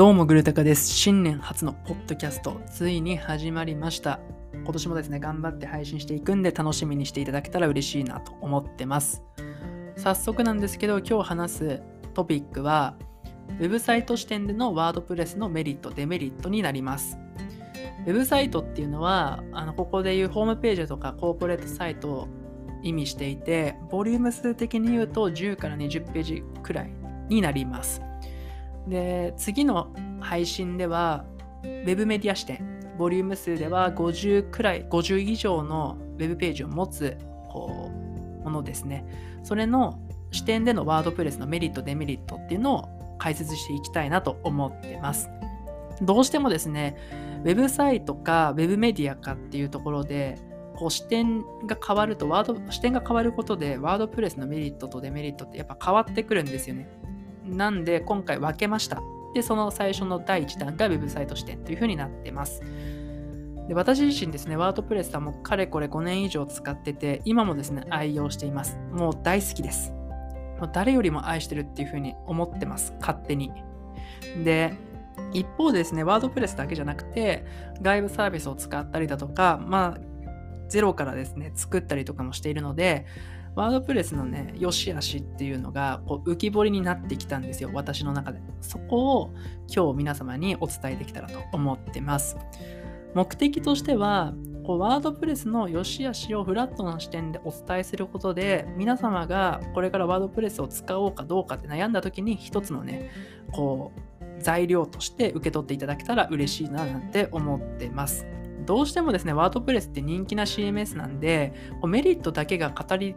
どうもグルタカです。新年初のポッドキャスト、ついに始まりました。今年もですね、頑張って配信していくんで、楽しみにしていただけたら嬉しいなと思ってます。早速なんですけど、今日話すトピックは、ウェブサイト視点でのワードプレスのメリット、デメリットになります。ウェブサイトっていうのは、あのここでいうホームページとかコーポレートサイトを意味していて、ボリューム数的に言うと10から20ページくらいになります。で、次の配信では、ウェブメディア視点、ボリューム数では50くらい、50以上のウェブページを持つこうものですね。それの視点でのワードプレスのメリット、デメリットっていうのを解説していきたいなと思ってます。どうしてもですね、ウェブサイトかウェブメディアかっていうところで、こう視点が変わると、ワード、視点が変わることで、ワードプレスのメリットとデメリットってやっぱ変わってくるんですよね。なんで今回分けました。で、その最初の第1弾が Web サイト視点という風になってます。で私自身ですね、ワードプレスはもかれこれ5年以上使ってて、今もですね、愛用しています。もう大好きです。もう誰よりも愛してるっていう風に思ってます。勝手に。で、一方でですね、ワードプレスだけじゃなくて、外部サービスを使ったりだとか、まあ、ゼロからですね、作ったりとかもしているので、ワードプレスのね、良し悪しっていうのがこう浮き彫りになってきたんですよ、私の中で。そこを今日皆様にお伝えできたらと思ってます。目的としては、こうワードプレスの良し悪しをフラットな視点でお伝えすることで、皆様がこれからワードプレスを使おうかどうかって悩んだ時に一つのね、こう、材料として受け取っていただけたら嬉しいななんて思ってます。どうしてもですね、ワードプレスって人気な CMS なんで、メリットだけが語り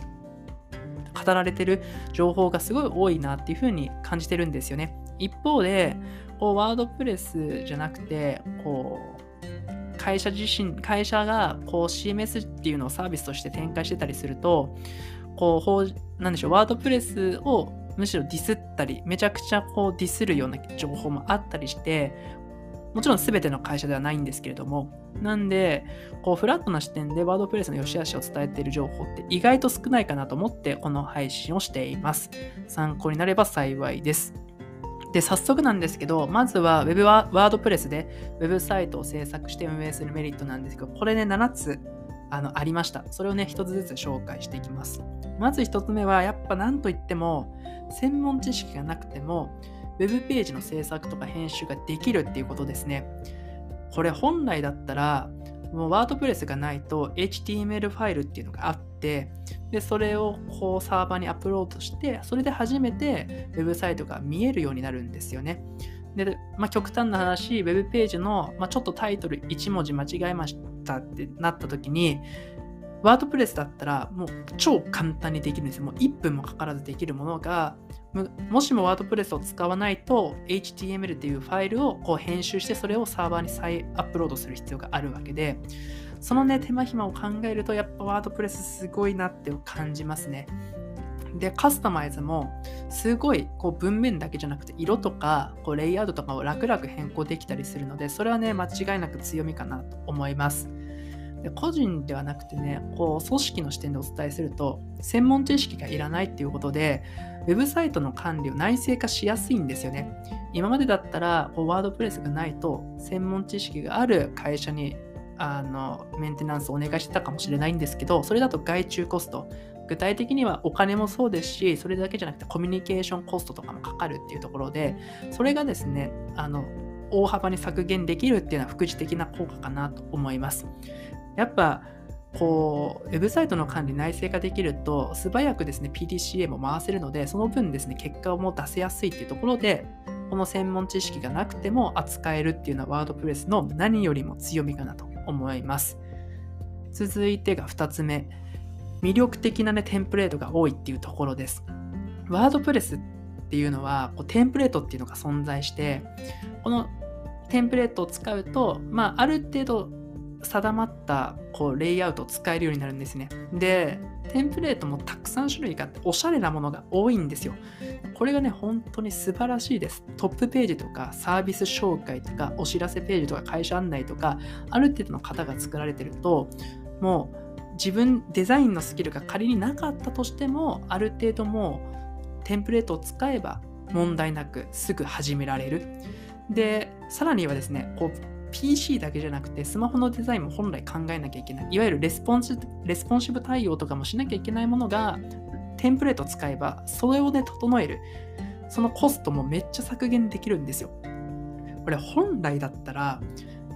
語られてる情報がすごい多いなっていう風に感じてるんですよね。一方で、こうワードプレスじゃなくて、こう、会社自身、会社がこう CMS っていうのをサービスとして展開してたりすると、こう、なんでしょう、ワードプレスをむしろディスったり、めちゃくちゃこうディスるような情報もあったりして、もちろん全ての会社ではないんですけれども、なんで、こうフラットな視点でワードプレスの良し悪しを伝えている情報って意外と少ないかなと思ってこの配信をしています。参考になれば幸いです。で、早速なんですけど、まずは Web ワードプレスで Web サイトを制作して運営するメリットなんですけど、これね、7つあのありました。それをね、1つずつ紹介していきます。まず1つ目は、やっぱ何と言っても、専門知識がなくても、ウェブページの制作とか編集ができるっていうことですね。これ本来だったら、もうワードプレスがないと HTML ファイルっていうのがあって、で、それをこうサーバーにアップロードして、それで初めてウェブサイトが見えるようになるんですよね。で、まあ、極端な話、ウェブページの、まあ、ちょっとタイトル1文字間違えましたってなった時に、ワードプレスだったらもう超簡単にできるんですよ。もう1分もかからずできるものが、もしもワードプレスを使わないと HTML っていうファイルをこう編集してそれをサーバーに再アップロードする必要があるわけでそのね手間暇を考えるとやっぱワードプレスすごいなって感じますね。でカスタマイズもすごいこう文面だけじゃなくて色とかこうレイアウトとかを楽々変更できたりするのでそれはね間違いなく強みかなと思います。で個人ではなくてねこう組織の視点でお伝えすると専門知識がいらないっていうことでウェブサイトの管理を内製化しやすいんですよね。今までだったらこうワードプレスがないと専門知識がある会社にあのメンテナンスをお願いしてたかもしれないんですけどそれだと外注コスト具体的にはお金もそうですしそれだけじゃなくてコミュニケーションコストとかもかかるっていうところでそれがですねあの大幅に削減できるっていうのは副次的な効果かなと思います。やっぱこう、ウェブサイトの管理内製化できると、素早くですね、PDCA も回せるので、その分ですね、結果をもう出せやすいっていうところで、この専門知識がなくても扱えるっていうのはワードプレスの何よりも強みかなと思います。続いてが2つ目。魅力的なね、テンプレートが多いっていうところです。ワードプレスっていうのは、こうテンプレートっていうのが存在して、このテンプレートを使うと、まあ、ある程度定まったこうレイアウトを使えるようになるんですね。で、テンプレートもたくさん種類があって、おしゃれなものが多いんですよ。これがね、本当に素晴らしいです。トップページとか、サービス紹介とか、お知らせページとか、会社案内とか、ある程度の方が作られてると、もう自分、デザインのスキルが仮になかったとしても、ある程度もうテンプレートを使えば問題なくすぐ始められる。で、さらにはですね、こう PC だけじゃなくて、スマホのデザインも本来考えなきゃいけない。いわゆるレスポンシレスポンシブ対応とかもしなきゃいけないものが、テンプレート使えば、それをね、整える。そのコストもめっちゃ削減できるんですよ。これ本来だったら、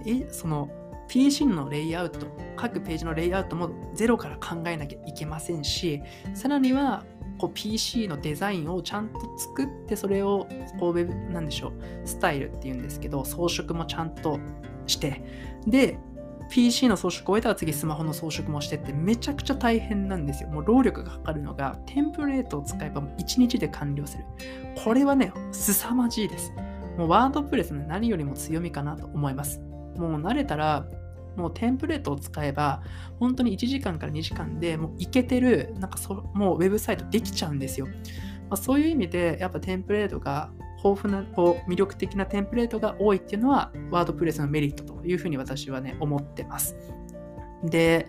え、その PC のレイアウト、各ページのレイアウトもゼロから考えなきゃいけませんし、さらにはこう PC のデザインをちゃんと作ってそれをこうウェブなんでしょうスタイルっていうんですけど装飾もちゃんとしてで PC の装飾を終えたら次スマホの装飾もしてってめちゃくちゃ大変なんですよ。もう労力がかかるのがテンプレートを使えば1日で完了する。これはね、凄まじいです。もうワードプレスの何よりも強みかなと思います。もう慣れたらもうテンプレートを使えば、本当に1時間から2時間でもういけてる、なんかそもうウェブサイトできちゃうんですよ。まあ、そういう意味で、やっぱテンプレートが豊富な、こう魅力的なテンプレートが多いっていうのは、ワードプレスのメリットというふうに私はね、思ってます。で、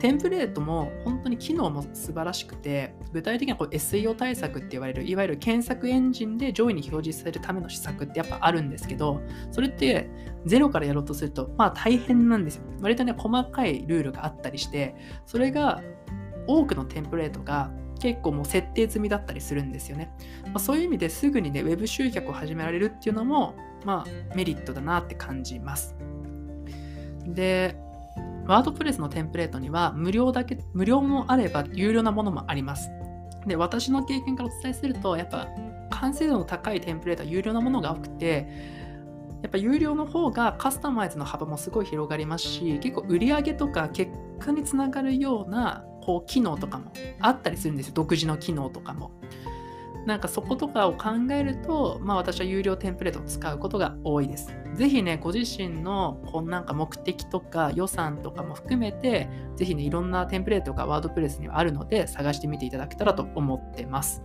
テンプレートも本当に機能も素晴らしくて、具体的にはこう SEO 対策って言われる、いわゆる検索エンジンで上位に表示されるための施策ってやっぱあるんですけど、それってゼロからやろうとすると、まあ大変なんですよ。割とね、細かいルールがあったりして、それが多くのテンプレートが結構もう設定済みだったりするんですよね。まあ、そういう意味ですぐにね、Web 集客を始められるっていうのも、まあメリットだなって感じます。で、ワードプレスのテンプレートには無料だけ、無料もあれば有料なものもあります。で、私の経験からお伝えすると、やっぱ完成度の高いテンプレートは有料なものが多くて、やっぱ有料の方がカスタマイズの幅もすごい広がりますし、結構売り上げとか結果につながるようなこう機能とかもあったりするんですよ。独自の機能とかも。なんかそことかを考えると、まあ私は有料テンプレートを使うことが多いです。ぜひね、ご自身のこうなんか目的とか予算とかも含めて、ぜひね、いろんなテンプレートがワードプレスにはあるので、探してみていただけたらと思ってます。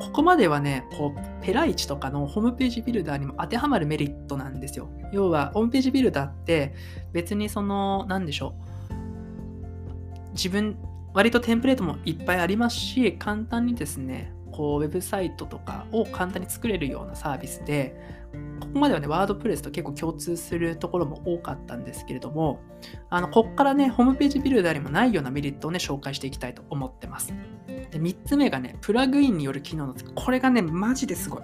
ここまではね、こう、ペライチとかのホームページビルダーにも当てはまるメリットなんですよ。要は、ホームページビルダーって別にその、なんでしょう。自分割とテンプレートもいっぱいありますし、簡単にですね、こうウェブサイトとかを簡単に作れるようなサービスで、ここまではね、ワードプレスと結構共通するところも多かったんですけれども、あの、こっからね、ホームページビルダーにもないようなメリットをね、紹介していきたいと思ってます。で、3つ目がね、プラグインによる機能なんです。これがね、マジですごい。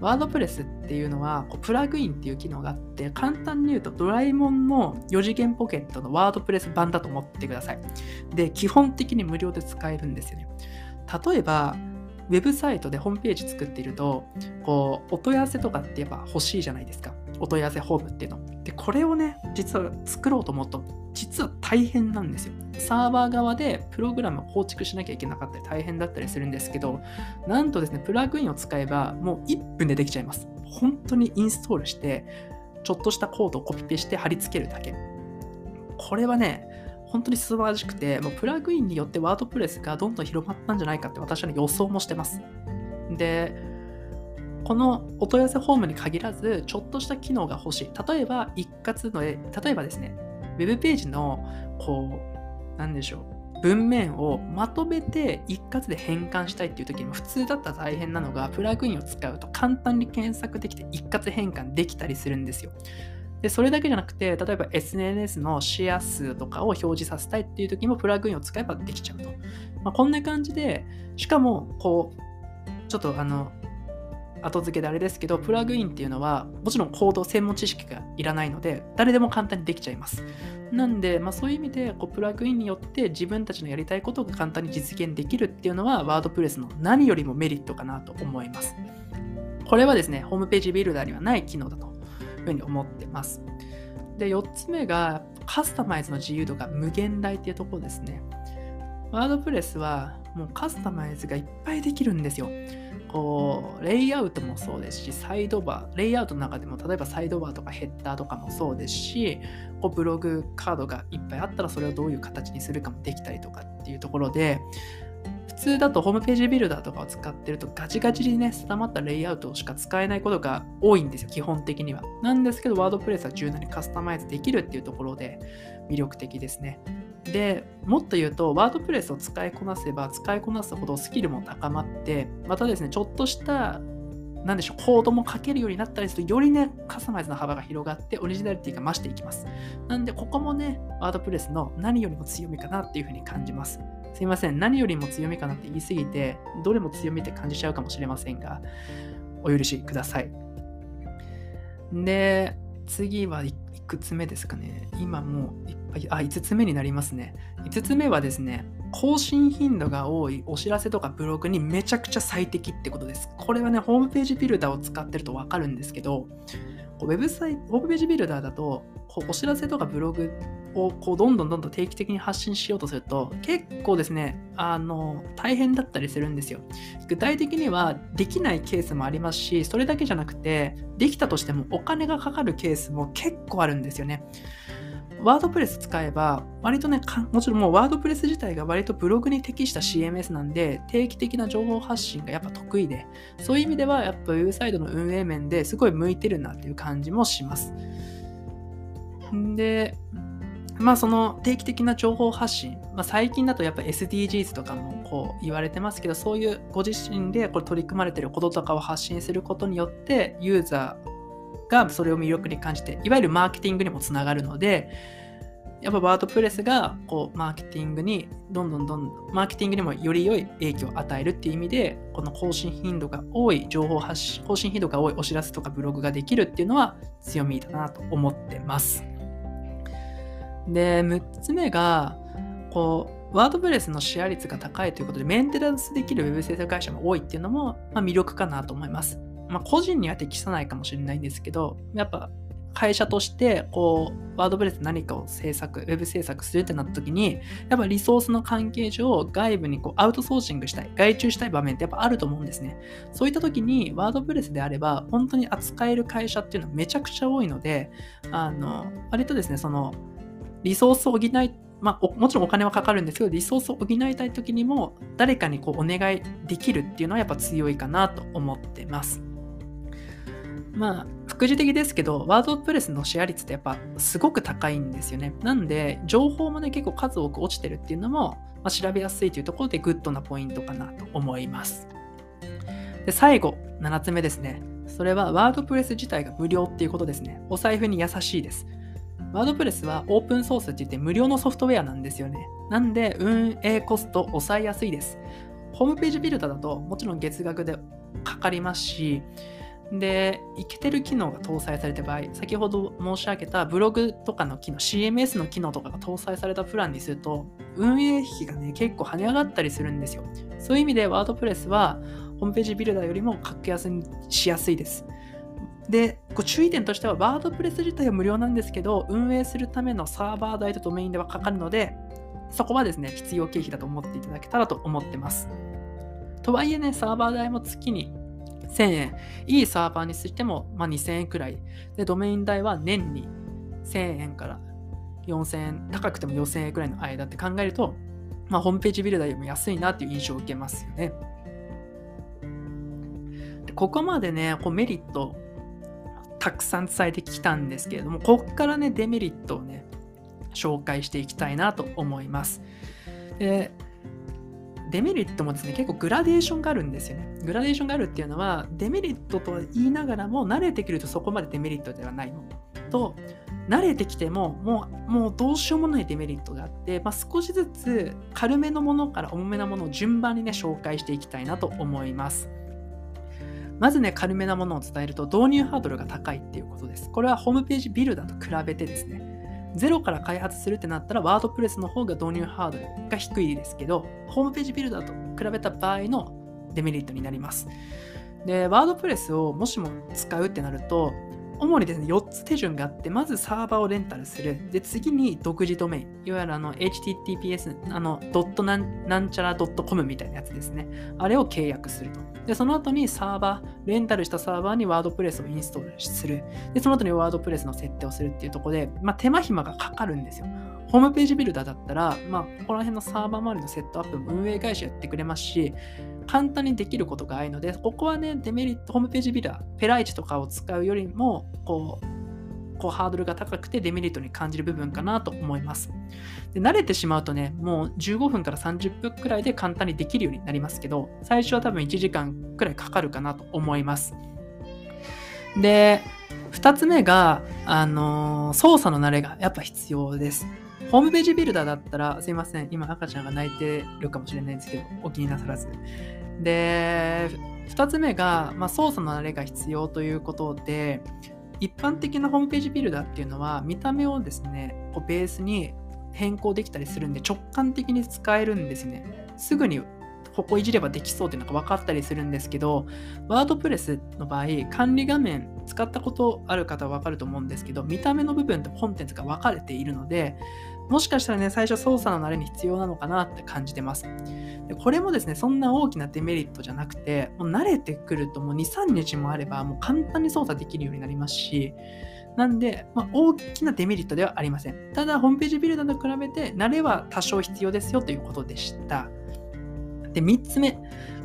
ワードプレスっていうのはこうプラグインっていう機能があって簡単に言うとドラえもんの4次元ポケットのワードプレス版だと思ってください。で基本的に無料で使えるんですよね。例えばウェブサイトでホームページ作っているとこうお問い合わせとかってやっぱ欲しいじゃないですか。お問い合わせホームっていうの。でこれをね実は作ろうと思うと実は大変なんですよ。サーバー側でプログラムを構築しなきゃいけなかったり大変だったりするんですけどなんとですねプラグインを使えばもう1分でできちゃいます。本当にインストールしてちょっとしたコードをコピペして貼り付けるだけ。これはね本当に素晴らしくて、もうプラグインによってワードプレスがどんどん広まったんじゃないかって私は、予想もしてます。で、このお問い合わせフォームに限らず、ちょっとした機能が欲しい。例えば、一括の、例えばですね、ウェブページの、こう、なんでしょう、文面をまとめて一括で変換したいっていう時にも普通だったら大変なのがプラグインを使うと簡単に検索できて一括変換できたりするんですよ。で、それだけじゃなくて、例えば SNS のシェア数とかを表示させたいっていう時もプラグインを使えばできちゃうと。まあ、こんな感じで、しかも、こう、ちょっとあの、後付けであれですけど、プラグインっていうのは、もちろんコード、専門知識がいらないので、誰でも簡単にできちゃいます。なんで、まあ、そういう意味でこう、プラグインによって自分たちのやりたいことが簡単に実現できるっていうのは、ワードプレスの何よりもメリットかなと思います。これはですね、ホームページビルダーにはない機能だとふうに思ってます。で、4つ目がカスタマイズの自由度が無限大っていうところですね。ワードプレスはもうカスタマイズがいっぱいできるんですよ。こう、レイアウトもそうですし、サイドバー、レイアウトの中でも、例えばサイドバーとかヘッダーとかもそうですし、こうブログカードがいっぱいあったら、それをどういう形にするかもできたりとかっていうところで、通だとホームページビルダーとかを使ってるとガチガチにね、定まったレイアウトしか使えないことが多いんですよ、基本的には。なんですけど、ワードプレスは柔軟にカスタマイズできるっていうところで魅力的ですね。で、もっと言うと、ワードプレスを使いこなせば使いこなすほどスキルも高まって、またですね、ちょっとしたなんでしょう、コードも書けるようになったりすると、よりね、カスタマイズの幅が広がって、オリジナリティが増していきます。なんで、ここもね、ワードプレスの何よりも強みかなっていうふうに感じます。すいません、何よりも強みかなって言い過ぎて、どれも強みって感じちゃうかもしれませんが、お許しください。で、次はいくつ目ですかね。今もういっぱい、あ、5つ目になりますね。5つ目はですね、更新頻度が多いお知らせとかブログにめちゃくちゃ最適ってことです。これはね、ホームページビルダーを使ってるとわかるんですけど、ウェブサイト、ホームページビルダーだと、こうお知らせとかブログをこうどんどんどんどん定期的に発信しようとすると結構ですねあの大変だったりするんですよ具体的にはできないケースもありますしそれだけじゃなくてできたとしてもお金がかかるケースも結構あるんですよねワードプレス使えば、割とね、もちろんもうワードプレス自体が割とブログに適した CMS なんで、定期的な情報発信がやっぱ得意で、そういう意味ではやっぱウェブサイトの運営面ですごい向いてるなっていう感じもします。で、まあその定期的な情報発信、まあ、最近だとやっぱ SDGs とかもこう言われてますけど、そういうご自身でこれ取り組まれてることとかを発信することによって、ユーザーがそれを魅力に感じて、いわゆるマーケティングにもつながるので、やっぱワードプレスがこうマーケティングにどんどんどんどんマーケティングにもより良い影響を与えるっていう意味でこの更新頻度が多い情報発信更新頻度が多いお知らせとかブログができるっていうのは強みだなと思ってます。で、6つ目が、こう、ワードプレスのシェア率が高いということで、メンテナンスできる Web 制作会社が多いっていうのも、まあ、魅力かなと思います。まあ、個人には適さないかもしれないんですけど、やっぱ会社として、こう、ワードプレス何かを制作、Web 制作するってなった時に、やっぱリソースの関係上、外部にこうアウトソーシングしたい、外注したい場面ってやっぱあると思うんですね。そういった時に、 WordPress であれば、本当に扱える会社っていうのはめちゃくちゃ多いので、あの、割とですね、その、リソースを補い、まあ、もちろんお金はかかるんですけど、リソースを補いたい時にも、誰かにこうお願いできるっていうのはやっぱ強いかなと思ってます。まあ、副次的ですけど、 WordPress のシェア率ってやっぱすごく高いんですよね。なんで、情報もね、結構数多く落ちてるっていうのも、まあ、調べやすいというところでグッドなポイントかなと思います。で、最後、7つ目ですね。それはワードプレス自体が無料っていうことですね。お財布に優しいです。ワードプレスはオープンソースって言って無料のソフトウェアなんですよね。なんで運営コスト抑えやすいです。ホームページビルダーだともちろん月額でかかりますし、で、いけてる機能が搭載された場合、先ほど申し上げたブログとかの機能、CMS の機能とかが搭載されたプランにすると、運営費がね、結構跳ね上がったりするんですよ。そういう意味でワードプレスは、ホームページビルダーよりも格安にしやすいです。で、こう注意点としては、ワードプレス自体は無料なんですけど、運営するためのサーバー代とドメインではかかるので、そこはですね、必要経費だと思っていただけたらと思ってます。とはいえね、サーバー代も月に1000円、いいサーバーにしても、まあ、2000円くらい。で、ドメイン代は年に1000円から4000円、高くても4000円くらいの間って考えると、まあ、ホームページビルダーよりも安いなっていう印象を受けますよね。ここまでね、こうメリットたくさん伝えてきたんですけれども、ここからね、デメリットをね、紹介していきたいなと思います。でデメリットもですね、結構グラデーションがあるんですよね。グラデーションがあるっていうのは、デメリットとは言いながらも、慣れてくるとそこまでデメリットではないのと、慣れてきても、もう、もうどうしようもないデメリットがあって、まあ、少しずつ軽めのものから重めなものを順番にね、紹介していきたいなと思います。まずね、軽めなものを伝えると導入ハードルが高いっていうことです。これはホームページビルダーと比べてですね、ゼロから開発するってなったら、ワードプレスの方が導入ハードルが低いですけど、ホームページビルダーと比べた場合のデメリットになります。で、ワードプレスをもしも使うってなると、主にですね、4つ手順があって、まずサーバーをレンタルする。で、次に独自ドメイン。いわゆるあの、https、あの、ドットなんちゃら .com みたいなやつですね。あれを契約すると。で、その後にサーバー、レンタルしたサーバーにワードプレスをインストールする。で、その後にワードプレスの設定をするっていうところで、まあ、手間暇がかかるんですよ。ホームページビルダーだったら、まあ、ここら辺のサーバー周りのセットアップも運営会社やってくれますし、簡単にできることが多いので、ここはね、デメリット、ホームページビルダー、ペライチとかを使うよりも、こう、こうハードルが高くてデメリットに感じる部分かなと思います。で慣れてしまうとね、もう15分から30分くらいで簡単にできるようになりますけど、最初は多分1時間くらいかかるかなと思います。で、2つ目が、あのー、操作の慣れがやっぱ必要です。ホームページビルダーだったら、すいません、今赤ちゃんが泣いてるかもしれないんですけど、お気になさらず。で、2つ目が、まあ、操作の慣れが必要ということで、一般的なホームページビルダーっていうのは、見た目をですね、こうベースに変更できたりするんで、直感的に使えるんですね。すぐにここいじればできそうっていうのが分かったりするんですけど、ワードプレスの場合、管理画面使ったことある方は分かると思うんですけど、見た目の部分とコンテンツが分かれているので、もしかしたらね、最初操作の慣れに必要なのかなって感じてます。でこれもですね、そんな大きなデメリットじゃなくて、もう慣れてくるともう2、3日もあれば、もう簡単に操作できるようになりますし、なんで、まあ、大きなデメリットではありません。ただ、ホームページビルダーと比べて、慣れは多少必要ですよということでした。で、3つ目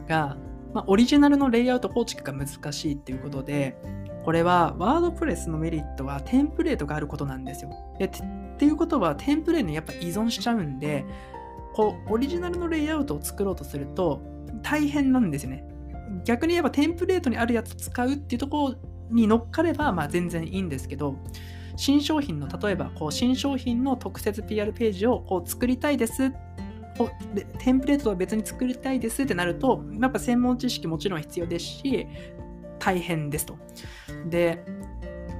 が、まあ、オリジナルのレイアウト構築が難しいっていうことで、これはワードプレスのメリットはテンプレートがあることなんですよ。でっていうことはテンプレートにやっぱ依存しちゃうんで、こうオリジナルのレイアウトを作ろうとすると大変なんですよね。逆に言えばテンプレートにあるやつ使うっていうところに乗っかればまあ全然いいんですけど、新商品の例えばこう新商品の特設 PR ページをこう作りたいですテンプレートとは別に作りたいですってなると、やっぱ専門知識もちろん必要ですし、大変ですと。で、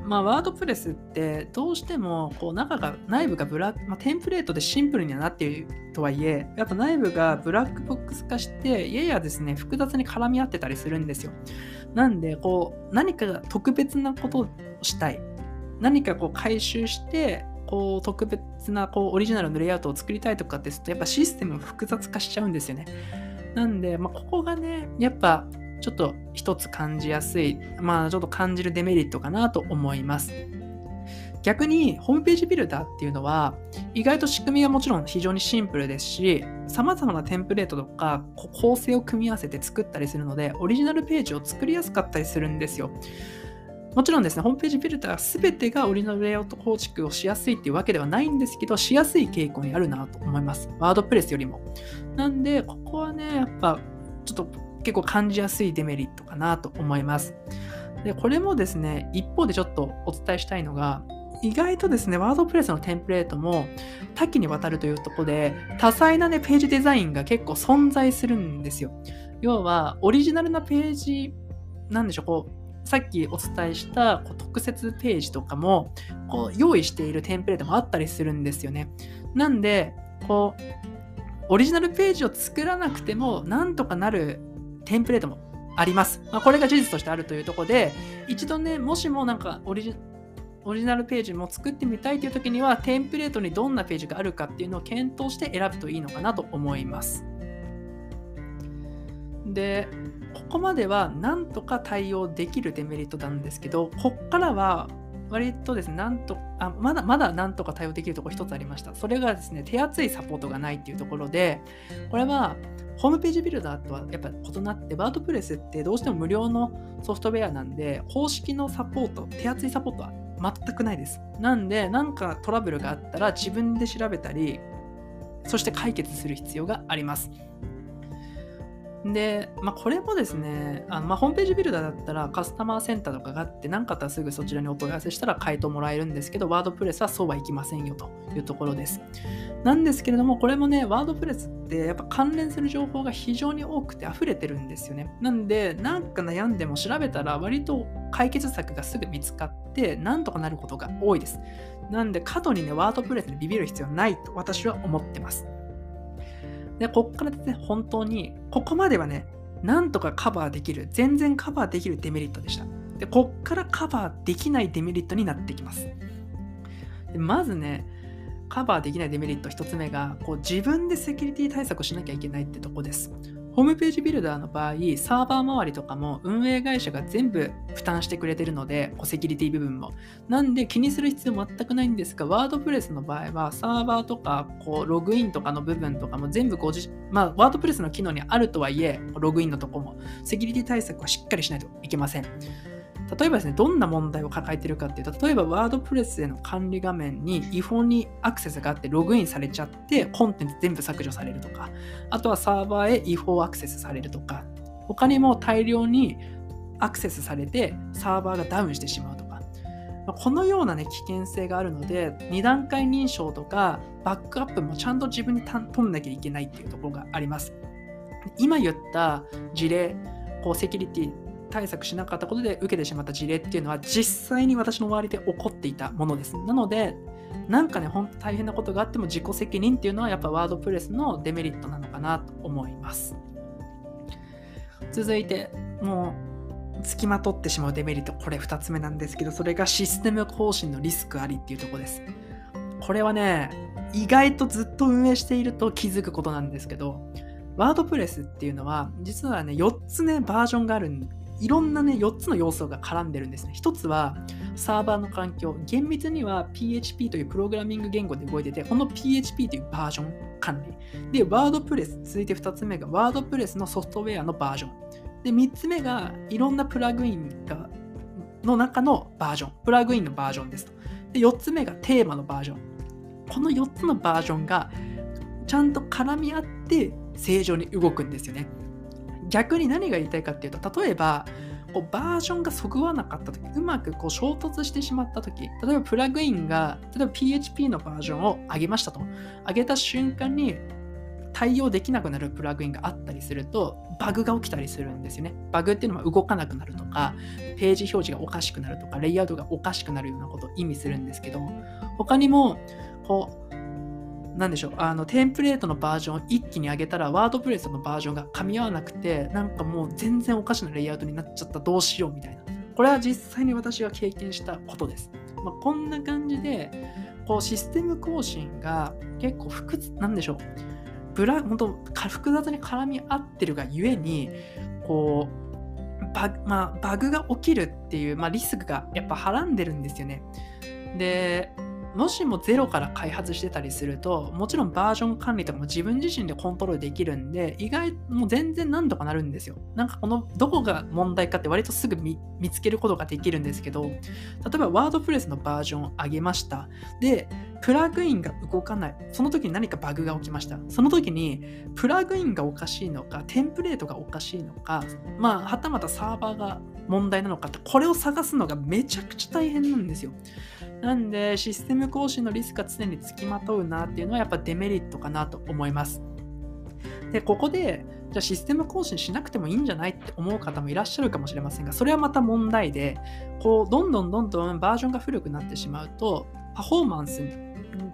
まあ、ワードプレスってどうしてもこう中が内部がブラック、まあ、テンプレートでシンプルにはなっているとはいえやっぱ内部がブラックボックス化してややですね複雑に絡み合ってたりするんですよなんでこう何か特別なことをしたい何かこう回収してこう特別なこうオリジナルのレイアウトを作りたいとかですとやっぱシステム複雑化しちゃうんですよね。なんで、まあ、ここがねやっぱちょっと一つ感じやすいまあちょっと感じるデメリットかなと思います。逆にホームページビルダーっていうのは意外と仕組みはもちろん非常にシンプルですし様々なテンプレートとか構成を組み合わせて作ったりするのでオリジナルページを作りやすかったりするんですよ。もちろんですね、ホームページビルダー全てがオリジナルレイアウト構築をしやすいっていうわけではないんですけど、しやすい傾向にあるなと思います。ワードプレスよりも。なんで、ここはね、やっぱちょっと結構感じやすいデメリットかなと思います。で、これもですね、一方でちょっとお伝えしたいのが、意外とですね、ワードプレスのテンプレートも多岐にわたるというとこで、多彩なね、ページデザインが結構存在するんですよ。要は、オリジナルなページ、なんでしょう、こう、さっきお伝えしたこう特設ページとかもこう用意しているテンプレートもあったりするんですよね。なんで、こう、オリジナルページを作らなくてもなんとかなるテンプレートもあります。まあ、これが事実としてあるというところで、一度ね、もしもなんかオリジオリジナルページも作ってみたいという時には、テンプレートにどんなページがあるかっていうのを検討して選ぶといいのかなと思います。で、ここまではなんとか対応できるデメリットなんですけど、こっからは割とですね、なんとあまだまだなんとか対応できるところ一つありました。それがですね、手厚いサポートがないっていうところで、これはホームページビルダーとはやっぱ異なって、ワードプレスってどうしても無料のソフトウェアなんで、公式のサポート、手厚いサポートは全くないです。なんで、なんかトラブルがあったら自分で調べたり、そして解決する必要があります。で、まあ、これもですね、あのまあ、ホームページビルダーだったらカスタマーセンターとかがあって、何かあったらすぐそちらにお問い合わせしたら回答もらえるんですけど、ワードプレスはそうはいきませんよというところです。なんですけれども、これもね、ワードプレスってやっぱ関連する情報が非常に多くて溢れてるんですよね。なんで、なんか悩んでも調べたら割と解決策がすぐ見つかって、なんとかなることが多いです。なんで、過度にね、ワードプレスにビビる必要ないと私は思ってます。で、こっからですね、本当に、ここまではね、なんとかカバーできる、全然カバーできるデメリットでした。で、こっからカバーできないデメリットになってきます。でまずね、カバーできないデメリット1つ目が、こう自分でセキュリティ対策をしなきゃいけないってとこです。ホームページビルダーの場合、サーバー周りとかも運営会社が全部負担してくれてるので、セキュリティ部分も。なんで気にする必要全くないんですが、ワードプレスの場合は、サーバーとかこうログインとかの部分とかも全部ご自まあ、ワードプレスの機能にあるとはいえ、ログインのとこも、セキュリティ対策はしっかりしないといけません。例えばですね、どんな問題を抱えているかっていうと、例えばワードプレスへの管理画面に違法にアクセスがあってログインされちゃって、コンテンツ全部削除されるとか、あとはサーバーへ違法アクセスされるとか、他にも大量にアクセスされてサーバーがダウンしてしまうとか、このようなね、危険性があるので、2段階認証とかバックアップもちゃんと自分に取んなきゃいけないっていうところがあります。今言った事例、こうセキュリティ対策しなかったことで受けてしまった事例っていうのは実際に私の周りで起こっていたものです。なので、なんかね、ほんと大変なことがあっても自己責任っていうのはやっぱワードプレスのデメリットなのかなと思います。続いて、もう、つきまとってしまうデメリット、これ2つ目なんですけど、それがシステム更新のリスクありっていうとこです。これはね、意外とずっと運営していると気づくことなんですけど、ワードプレスっていうのは、実はね、4つね、バージョンがあるんいろんなね、4つの要素が絡んでるんですね。1つはサーバーの環境。厳密には PHP というプログラミング言語で動いてて、この PHP というバージョン管理。で、ワードプレス。続いて2つ目がワードプレスのソフトウェアのバージョン。で、3つ目がいろんなプラグインがの中のバージョン。プラグインのバージョンですと。で、4つ目がテーマのバージョン。この4つのバージョンがちゃんと絡み合って正常に動くんですよね。逆に何が言いたいかっていうと例えばこうバージョンがそぐわなかった時うまくこう衝突してしまった時例えばプラグインが例えば PHP のバージョンを上げましたと上げた瞬間に対応できなくなるプラグインがあったりするとバグが起きたりするんですよね。バグっていうのは動かなくなるとかページ表示がおかしくなるとかレイアウトがおかしくなるようなことを意味するんですけど他にもこうなんでしょう、あの、テンプレートのバージョンを一気に上げたら、ワードプレスのバージョンが噛み合わなくて、なんかもう全然おかしなレイアウトになっちゃった、どうしようみたいな。これは実際に私が経験したことです。まあ、こんな感じで、こう、システム更新が結構複雑、なんでしょう、ブラ、本当複雑に絡み合ってるがゆえに、こう、バ,、まあ、バグが起きるっていう、まあ、リスクがやっぱはらんでるんですよね。で、もしもゼロから開発してたりすると、もちろんバージョン管理とかも自分自身でコントロールできるんで、意外、もう全然何とかなるんですよ。なんかこの、どこが問題かって割とすぐ見つけることができるんですけど、例えばワードプレスのバージョンを上げました。で、プラグインが動かない。その時に何かバグが起きました。その時に、プラグインがおかしいのか、テンプレートがおかしいのか、まあ、はたまたサーバーが問題なのかって、これを探すのがめちゃくちゃ大変なんですよ。なんで、システム更新のリスクが常につきまとうなっていうのはやっぱデメリットかなと思います。で、ここで、じゃあシステム更新しなくてもいいんじゃないって思う方もいらっしゃるかもしれませんが、それはまた問題で、こう、どんどんどんどんバージョンが古くなってしまうと、パフォーマンス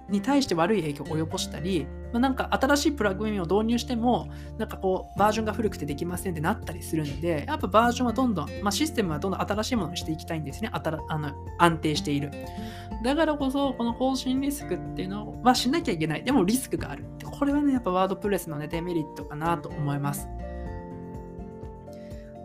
に対して悪い影響を及ぼしたり、まあ、なんか新しいプラグインを導入しても、なんかこう、バージョンが古くてできませんってなったりするんで、やっぱバージョンはどんどん、まあ、システムはどんどん新しいものにしていきたいんですね。あたらあの安定している。だからこそ、この更新リスクっていうのはしなきゃいけない。でもリスクがある。これはね、やっぱワードプレスのね、デメリットかなと思います。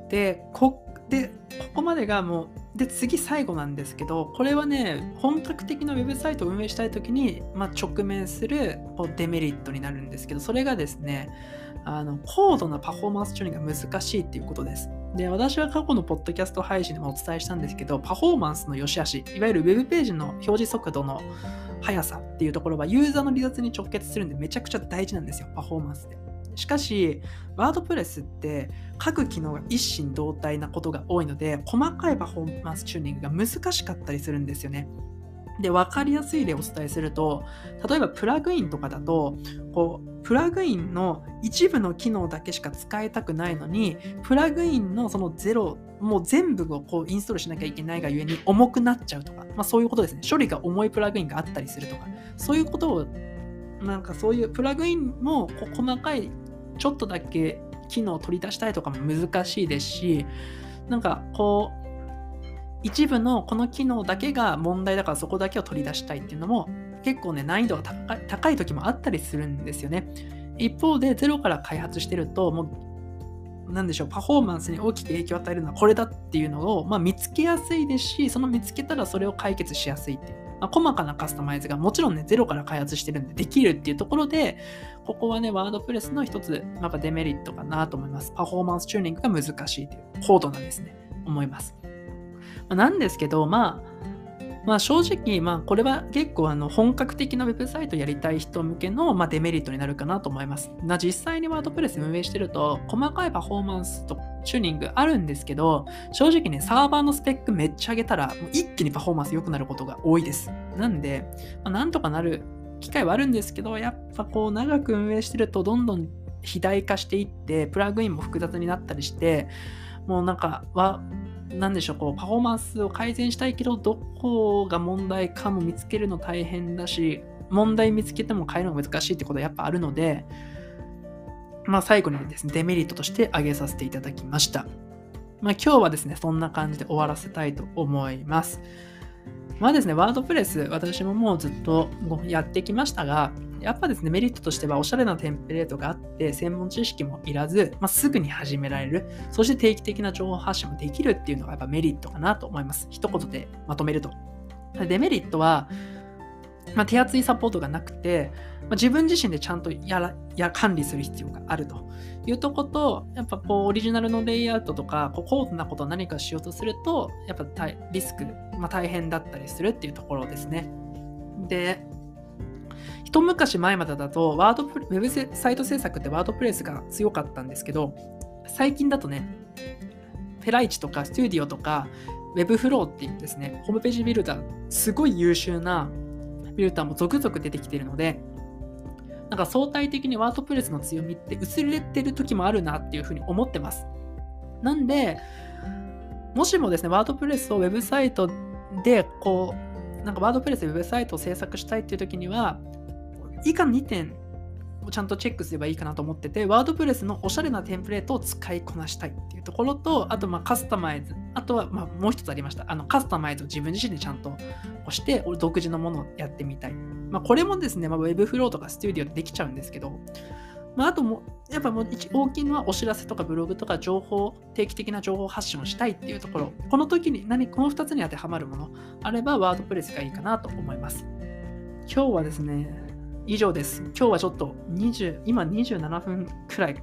で、こでここまでがもうで次最後なんですけどこれはね本格的なウェブサイトを運営したい時に、まあ、直面するこうデメリットになるんですけどそれがですねあの高度なパフォーマンス処理が難しいっていうことです。で私は過去のポッドキャスト配信でもお伝えしたんですけどパフォーマンスの良し悪しいわゆるウェブページの表示速度の速さっていうところはユーザーの離脱に直結するんでめちゃくちゃ大事なんですよパフォーマンスで。しかし、ワードプレスって各機能が一心同体なことが多いので、細かいパフォーマンスチューニングが難しかったりするんですよね。で、分かりやすい例をお伝えすると、例えばプラグインとかだと、こう、プラグインの一部の機能だけしか使いたくないのに、プラグインのそのゼロ、もう全部をこうインストールしなきゃいけないがゆえに重くなっちゃうとか、まあそういうことですね。処理が重いプラグインがあったりするとか、そういうことをなんかそういうプラグインも細かいちょっとだけ機能を取り出したいとかも難しいですし、なんかこう、一部のこの機能だけが問題だからそこだけを取り出したいっていうのも結構ね難易度が高い時もあったりするんですよね。一方でゼロから開発してるともう何でしょうパフォーマンスに大きく影響を与えるのはこれだっていうのを、まあ、見つけやすいですしその見つけたらそれを解決しやすいっていうまあ、細かなカスタマイズがもちろんね、ゼロから開発してるんでできるっていうところで、ここはね、ワードプレスの一つ、なんかデメリットかなと思います。パフォーマンスチューニングが難しいという、高度なんですね、思います。まあ、なんですけど、まあ、まあ、正直、まあ、これは結構あの本格的なウェブサイトやりたい人向けの、まあ、デメリットになるかなと思います。な実際にワードプレス運営してると、細かいパフォーマンスとチューニングあるんですけど、正直ね、サーバーのスペックめっちゃ上げたら、もう一気にパフォーマンス良くなることが多いです。なんで、まあ、なんとかなる機会はあるんですけど、やっぱこう長く運営してるとどんどん肥大化していって、プラグインも複雑になったりして、もうなんかはなんでしょう、こう、パフォーマンスを改善したいけど、どこが問題かも見つけるの大変だし、問題見つけても変えるの難しいってことはやっぱあるので、まあ最後にですね、デメリットとして挙げさせていただきました。まあ今日はですね、そんな感じで終わらせたいと思います。まあですね、ワードプレス、私ももうずっとやってきましたが、やっぱですね、メリットとしてはおしゃれなテンプレートがあって、専門知識もいらず、まあ、すぐに始められる、そして定期的な情報発信もできるっていうのがやっぱメリットかなと思います。一言でまとめると。デメリットは、まあ、手厚いサポートがなくて、まあ、自分自身でちゃんとやらや管理する必要があるというとこと、やっぱこうオリジナルのレイアウトとか、こう高度なことを何かしようとすると、やっぱリスク、まあ、大変だったりするっていうところですね。で、一昔前までだと、ワードプウェブサイト制作ってワードプレスが強かったんですけど、最近だとね、フェライチとかステュディオとか、ウェブフローっていうですね、ホームページビルダー、すごい優秀なビルターも続々出てきてるので、なんか相対的にワードプレスの強みって薄れてる時もあるなっていうふうに思ってます。なんで、もしもですね、ワードプレスをウェブサイトで、こう、なんかワードプレスでウェブサイトを制作したいっていう時には、以下2点ちゃんとチェックすればいいかなと思ってて、ワードプレスのおしゃれなテンプレートを使いこなしたいっていうところと、あとまあカスタマイズ、あとはまあもう一つありました。あのカスタマイズを自分自身でちゃんと押して、独自のものをやってみたい。まあこれもですね、まあ、Webflow とか Studio でできちゃうんですけど、まあ、あとも、やっぱもう大きいのはお知らせとかブログとか情報、定期的な情報発信をしたいっていうところ、この時に何、この2つに当てはまるものあれば、ワードプレスがいいかなと思います。今日はですね、以上です。今日はちょっと20、今27分くらい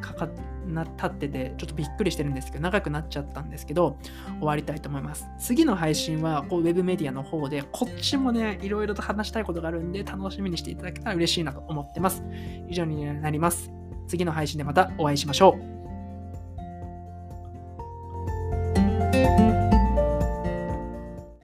かかな経ってて、ちょっとびっくりしてるんですけど、長くなっちゃったんですけど、終わりたいと思います。次の配信はこうウェブメディアの方で、こっちもね、いろいろと話したいことがあるんで、楽しみにしていただけたら嬉しいなと思ってます。以上になります。次の配信でまたお会いしましょう。